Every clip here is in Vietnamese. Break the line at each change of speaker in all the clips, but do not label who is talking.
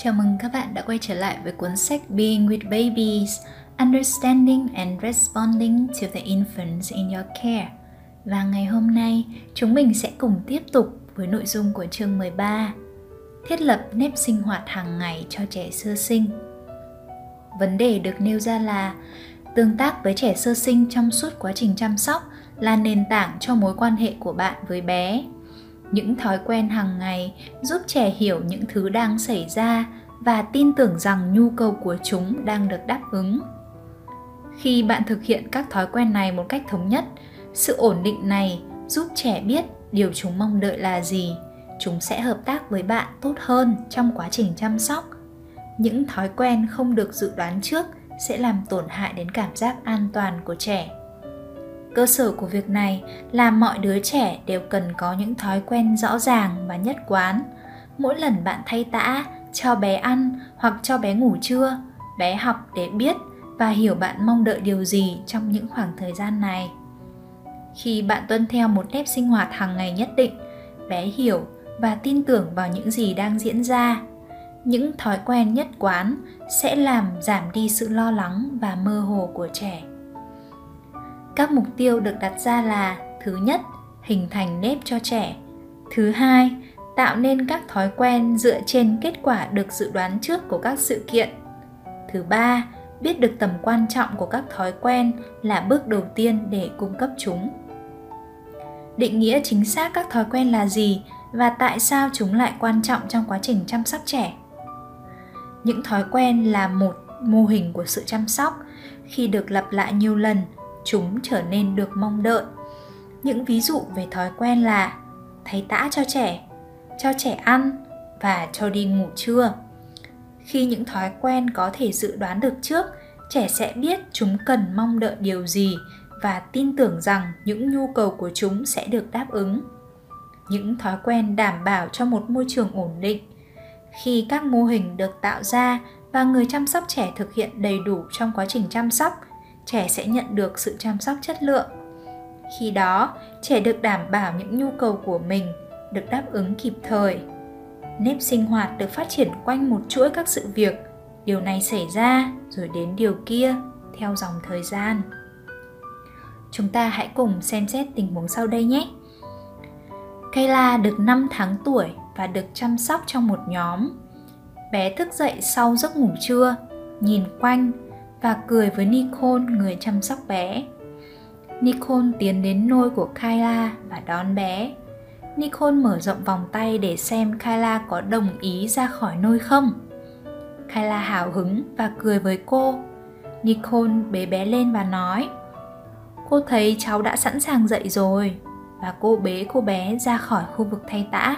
Chào mừng các bạn đã quay trở lại với cuốn sách Being with Babies Understanding and Responding to the Infants in Your Care. Và ngày hôm nay, chúng mình sẽ cùng tiếp tục với nội dung của chương 13 Thiết lập nếp sinh hoạt hàng ngày cho trẻ sơ sinh. Vấn đề được nêu ra là tương tác với trẻ sơ sinh trong suốt quá trình chăm sóc là nền tảng cho mối quan hệ của bạn với bé những thói quen hàng ngày, giúp trẻ hiểu những thứ đang xảy ra và tin tưởng rằng nhu cầu của chúng đang được đáp ứng. Khi bạn thực hiện các thói quen này một cách thống nhất, sự ổn định này giúp trẻ biết điều chúng mong đợi là gì. Chúng sẽ hợp tác với bạn tốt hơn trong quá trình chăm sóc. Những thói quen không được dự đoán trước sẽ làm tổn hại đến cảm giác an toàn của trẻ cơ sở của việc này là mọi đứa trẻ đều cần có những thói quen rõ ràng và nhất quán. Mỗi lần bạn thay tã, cho bé ăn hoặc cho bé ngủ trưa, bé học để biết và hiểu bạn mong đợi điều gì trong những khoảng thời gian này. Khi bạn tuân theo một nếp sinh hoạt hàng ngày nhất định, bé hiểu và tin tưởng vào những gì đang diễn ra. Những thói quen nhất quán sẽ làm giảm đi sự lo lắng và mơ hồ của trẻ các mục tiêu được đặt ra là, thứ nhất, hình thành nếp cho trẻ. Thứ hai, tạo nên các thói quen dựa trên kết quả được dự đoán trước của các sự kiện. Thứ ba, biết được tầm quan trọng của các thói quen là bước đầu tiên để cung cấp chúng. Định nghĩa chính xác các thói quen là gì và tại sao chúng lại quan trọng trong quá trình chăm sóc trẻ. Những thói quen là một mô hình của sự chăm sóc. Khi được lặp lại nhiều lần chúng trở nên được mong đợi. Những ví dụ về thói quen là thấy tã cho trẻ cho trẻ ăn và cho đi ngủ trưa. Khi những thói quen có thể dự đoán được trước, trẻ sẽ biết chúng cần mong đợi điều gì và tin tưởng rằng những nhu cầu của chúng sẽ được đáp ứng. Những thói quen đảm bảo cho một môi trường ổn định. Khi các mô hình được tạo ra và người chăm sóc trẻ thực hiện đầy đủ trong quá trình chăm sóc trẻ sẽ nhận được sự chăm sóc chất lượng. Khi đó trẻ được đảm bảo những nhu cầu của mình được đáp ứng kịp thời. Nếp sinh hoạt được phát triển quanh một chuỗi các sự việc điều này xảy ra rồi đến điều kia theo dòng thời gian. Chúng ta hãy cùng xem xét tình huống sau đây nhé. Kayla được 5 tháng tuổi và được chăm sóc trong một nhóm. Bé thức dậy sau giấc ngủ trưa, nhìn quanh và cười với Nicole, người chăm sóc bé. Nicole tiến đến nôi của Kyla và đón bé. Nicole mở rộng vòng tay để xem Kyla có đồng ý ra khỏi nôi không. Kyla hào hứng và cười với cô. Nicole bế bé lên và nói Cô thấy cháu đã sẵn sàng dậy rồi và cô bế cô bé ra khỏi khu vực thay tã.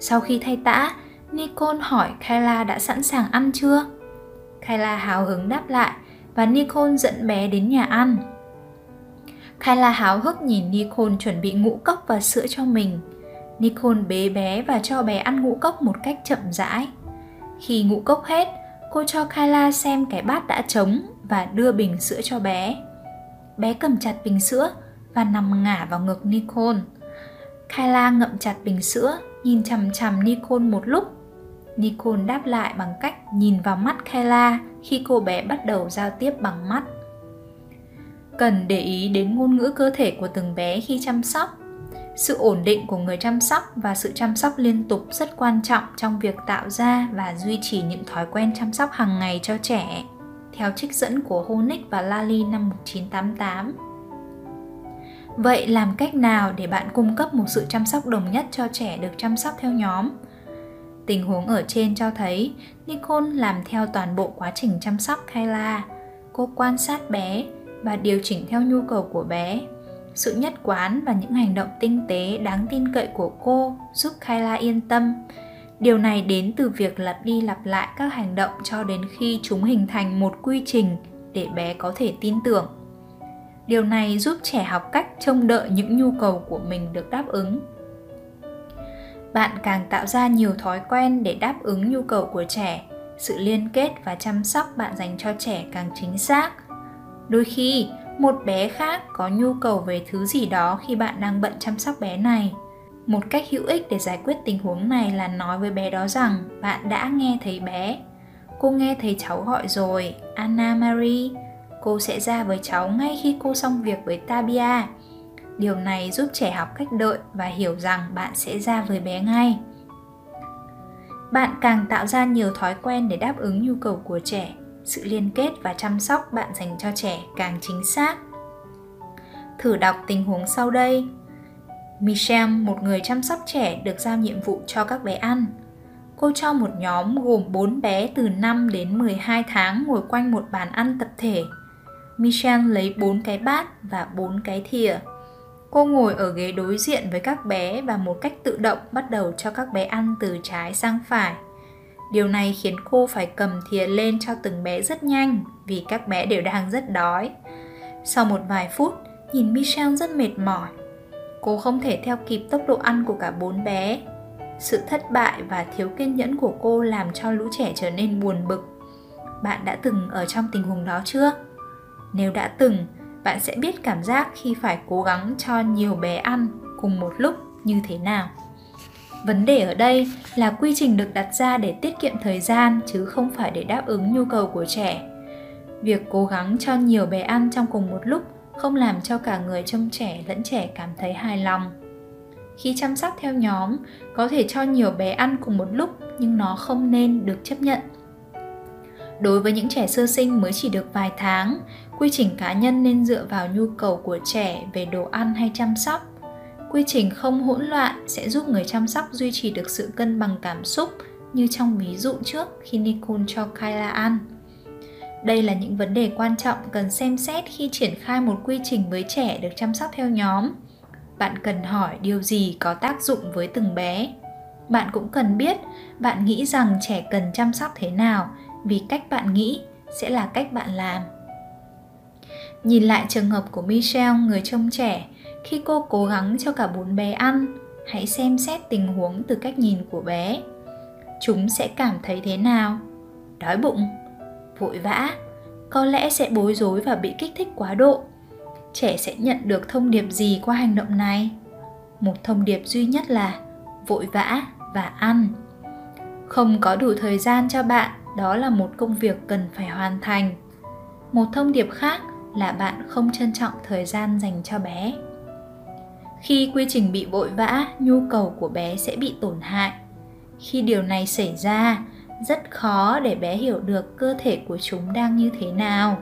Sau khi thay tã, Nicole hỏi Kyla đã sẵn sàng ăn chưa? Kayla hào hứng đáp lại và Nicole dẫn bé đến nhà ăn. Kayla háo hức nhìn Nicole chuẩn bị ngũ cốc và sữa cho mình. Nicole bế bé và cho bé ăn ngũ cốc một cách chậm rãi. Khi ngũ cốc hết, cô cho Kayla xem cái bát đã trống và đưa bình sữa cho bé. Bé cầm chặt bình sữa và nằm ngả vào ngực Nicole. Kayla ngậm chặt bình sữa, nhìn chằm chằm Nicole một lúc Nicole đáp lại bằng cách nhìn vào mắt Kayla khi cô bé bắt đầu giao tiếp bằng mắt. Cần để ý đến ngôn ngữ cơ thể của từng bé khi chăm sóc. Sự ổn định của người chăm sóc và sự chăm sóc liên tục rất quan trọng trong việc tạo ra và duy trì những thói quen chăm sóc hàng ngày cho trẻ. Theo trích dẫn của Honig và Lali năm 1988. Vậy làm cách nào để bạn cung cấp một sự chăm sóc đồng nhất cho trẻ được chăm sóc theo nhóm? Tình huống ở trên cho thấy Nicole làm theo toàn bộ quá trình chăm sóc Kayla. Cô quan sát bé và điều chỉnh theo nhu cầu của bé. Sự nhất quán và những hành động tinh tế đáng tin cậy của cô giúp Kayla yên tâm. Điều này đến từ việc lặp đi lặp lại các hành động cho đến khi chúng hình thành một quy trình để bé có thể tin tưởng. Điều này giúp trẻ học cách trông đợi những nhu cầu của mình được đáp ứng bạn càng tạo ra nhiều thói quen để đáp ứng nhu cầu của trẻ, sự liên kết và chăm sóc bạn dành cho trẻ càng chính xác. Đôi khi, một bé khác có nhu cầu về thứ gì đó khi bạn đang bận chăm sóc bé này. Một cách hữu ích để giải quyết tình huống này là nói với bé đó rằng, bạn đã nghe thấy bé. Cô nghe thấy cháu gọi rồi. Anna marie, cô sẽ ra với cháu ngay khi cô xong việc với tabia điều này giúp trẻ học cách đợi và hiểu rằng bạn sẽ ra với bé ngay bạn càng tạo ra nhiều thói quen để đáp ứng nhu cầu của trẻ sự liên kết và chăm sóc bạn dành cho trẻ càng chính xác thử đọc tình huống sau đây Michelle, một người chăm sóc trẻ, được giao nhiệm vụ cho các bé ăn. Cô cho một nhóm gồm 4 bé từ 5 đến 12 tháng ngồi quanh một bàn ăn tập thể. Michelle lấy 4 cái bát và 4 cái thìa. Cô ngồi ở ghế đối diện với các bé và một cách tự động bắt đầu cho các bé ăn từ trái sang phải. Điều này khiến cô phải cầm thìa lên cho từng bé rất nhanh vì các bé đều đang rất đói. Sau một vài phút, nhìn Michelle rất mệt mỏi. Cô không thể theo kịp tốc độ ăn của cả bốn bé. Sự thất bại và thiếu kiên nhẫn của cô làm cho lũ trẻ trở nên buồn bực. Bạn đã từng ở trong tình huống đó chưa? Nếu đã từng, bạn sẽ biết cảm giác khi phải cố gắng cho nhiều bé ăn cùng một lúc như thế nào. Vấn đề ở đây là quy trình được đặt ra để tiết kiệm thời gian chứ không phải để đáp ứng nhu cầu của trẻ. Việc cố gắng cho nhiều bé ăn trong cùng một lúc không làm cho cả người trông trẻ lẫn trẻ cảm thấy hài lòng. Khi chăm sóc theo nhóm, có thể cho nhiều bé ăn cùng một lúc nhưng nó không nên được chấp nhận đối với những trẻ sơ sinh mới chỉ được vài tháng, quy trình cá nhân nên dựa vào nhu cầu của trẻ về đồ ăn hay chăm sóc quy trình không hỗn loạn sẽ giúp người chăm sóc duy trì được sự cân bằng cảm xúc như trong ví dụ trước khi Nicole cho Kyla ăn. Đây là những vấn đề quan trọng cần xem xét khi triển khai một quy trình với trẻ được chăm sóc theo nhóm. Bạn cần hỏi điều gì có tác dụng với từng bé. Bạn cũng cần biết bạn nghĩ rằng trẻ cần chăm sóc thế nào vì cách bạn nghĩ sẽ là cách bạn làm. Nhìn lại trường hợp của Michelle, người trông trẻ, khi cô cố gắng cho cả bốn bé ăn hãy xem xét tình huống từ cách nhìn của bé. Chúng sẽ cảm thấy thế nào? Đói bụng vội vã có lẽ sẽ bối rối và bị kích thích quá độ. Trẻ sẽ nhận được thông điệp gì qua hành động này? Một thông điệp duy nhất là vội vã và ăn. Không có đủ thời gian cho bạn đó là một công việc cần phải hoàn thành. Một thông điệp khác là bạn không trân trọng thời gian dành cho bé. Khi quy trình bị vội vã, nhu cầu của bé sẽ bị tổn hại. Khi điều này xảy ra, rất khó để bé hiểu được cơ thể của chúng đang như thế nào.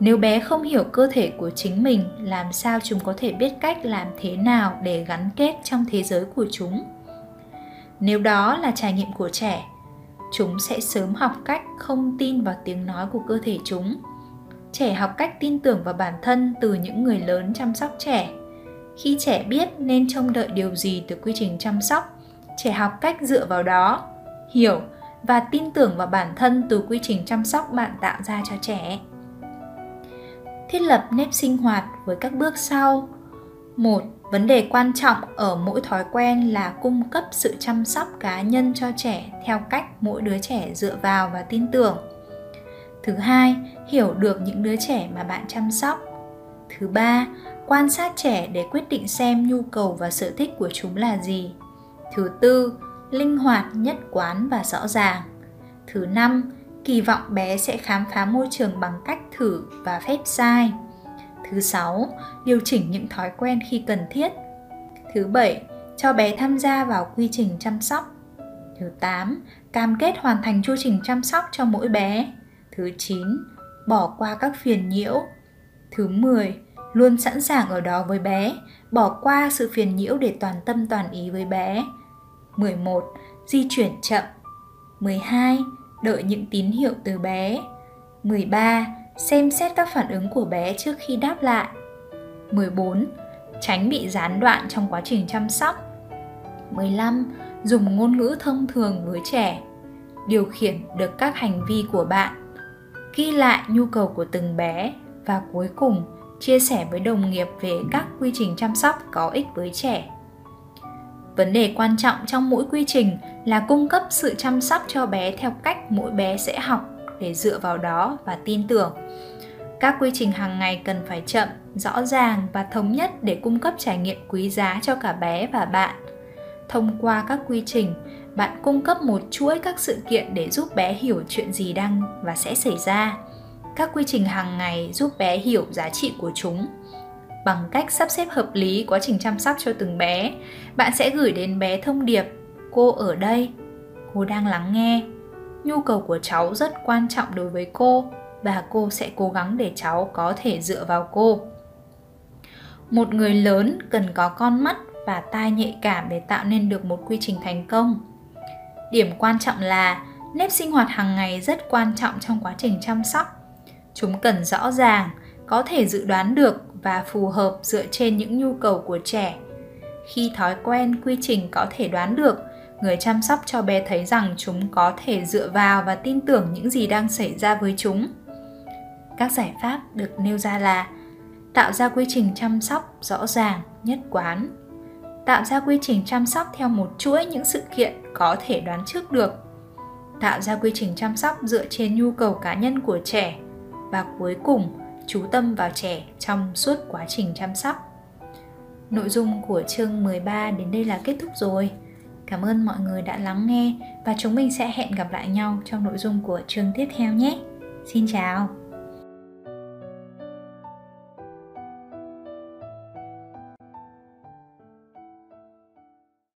Nếu bé không hiểu cơ thể của chính mình, làm sao chúng có thể biết cách làm thế nào để gắn kết trong thế giới của chúng? Nếu đó là trải nghiệm của trẻ chúng sẽ sớm học cách không tin vào tiếng nói của cơ thể chúng. Trẻ học cách tin tưởng vào bản thân từ những người lớn chăm sóc trẻ. Khi trẻ biết nên trông đợi điều gì từ quy trình chăm sóc, trẻ học cách dựa vào đó, hiểu và tin tưởng vào bản thân từ quy trình chăm sóc bạn tạo ra cho trẻ. Thiết lập nếp sinh hoạt với các bước sau một, vấn đề quan trọng ở mỗi thói quen là cung cấp sự chăm sóc cá nhân cho trẻ theo cách mỗi đứa trẻ dựa vào và tin tưởng. Thứ hai, hiểu được những đứa trẻ mà bạn chăm sóc. Thứ ba, quan sát trẻ để quyết định xem nhu cầu và sở thích của chúng là gì. Thứ tư, linh hoạt, nhất quán và rõ ràng. Thứ năm, kỳ vọng bé sẽ khám phá môi trường bằng cách thử và phép sai thứ sáu điều chỉnh những thói quen khi cần thiết thứ bảy cho bé tham gia vào quy trình chăm sóc thứ tám cam kết hoàn thành chu trình chăm sóc cho mỗi bé thứ chín bỏ qua các phiền nhiễu thứ 10 luôn sẵn sàng ở đó với bé, bỏ qua sự phiền nhiễu để toàn tâm toàn ý với bé. 11. Di chuyển chậm. 12. Đợi những tín hiệu từ bé. 13. Xem xét các phản ứng của bé trước khi đáp lại. 14. Tránh bị gián đoạn trong quá trình chăm sóc. 15. Dùng ngôn ngữ thông thường với trẻ. Điều khiển được các hành vi của bạn. Ghi lại nhu cầu của từng bé và cuối cùng, chia sẻ với đồng nghiệp về các quy trình chăm sóc có ích với trẻ vấn đề quan trọng trong mỗi quy trình là cung cấp sự chăm sóc cho bé theo cách mỗi bé sẽ học để dựa vào đó và tin tưởng. Các quy trình hàng ngày cần phải chậm, rõ ràng và thống nhất để cung cấp trải nghiệm quý giá cho cả bé và bạn. Thông qua các quy trình, bạn cung cấp một chuỗi các sự kiện để giúp bé hiểu chuyện gì đang và sẽ xảy ra. Các quy trình hàng ngày giúp bé hiểu giá trị của chúng. Bằng cách sắp xếp hợp lý quá trình chăm sóc cho từng bé, bạn sẽ gửi đến bé thông điệp, cô ở đây, cô đang lắng nghe nhu cầu của cháu rất quan trọng đối với cô. Và cô sẽ cố gắng để cháu có thể dựa vào cô. Một người lớn cần có con mắt và tai nhạy cảm để tạo nên được một quy trình thành công. Điểm quan trọng là nếp sinh hoạt hàng ngày rất quan trọng trong quá trình chăm sóc. Chúng cần rõ ràng, có thể dự đoán được và phù hợp dựa trên những nhu cầu của trẻ. Khi thói quen quy trình có thể đoán được người chăm sóc cho bé thấy rằng chúng có thể dựa vào và tin tưởng những gì đang xảy ra với chúng các giải pháp được nêu ra là tạo ra quy trình chăm sóc rõ ràng, nhất quán tạo ra quy trình chăm sóc theo một chuỗi những sự kiện có thể đoán trước được tạo ra quy trình chăm sóc dựa trên nhu cầu cá nhân của trẻ và cuối cùng chú tâm vào trẻ trong suốt quá trình chăm sóc. Nội dung của chương 13 đến đây là kết thúc rồi. Cảm ơn mọi người đã lắng nghe và chúng mình sẽ hẹn gặp lại nhau trong nội dung của chương tiếp theo nhé. Xin chào.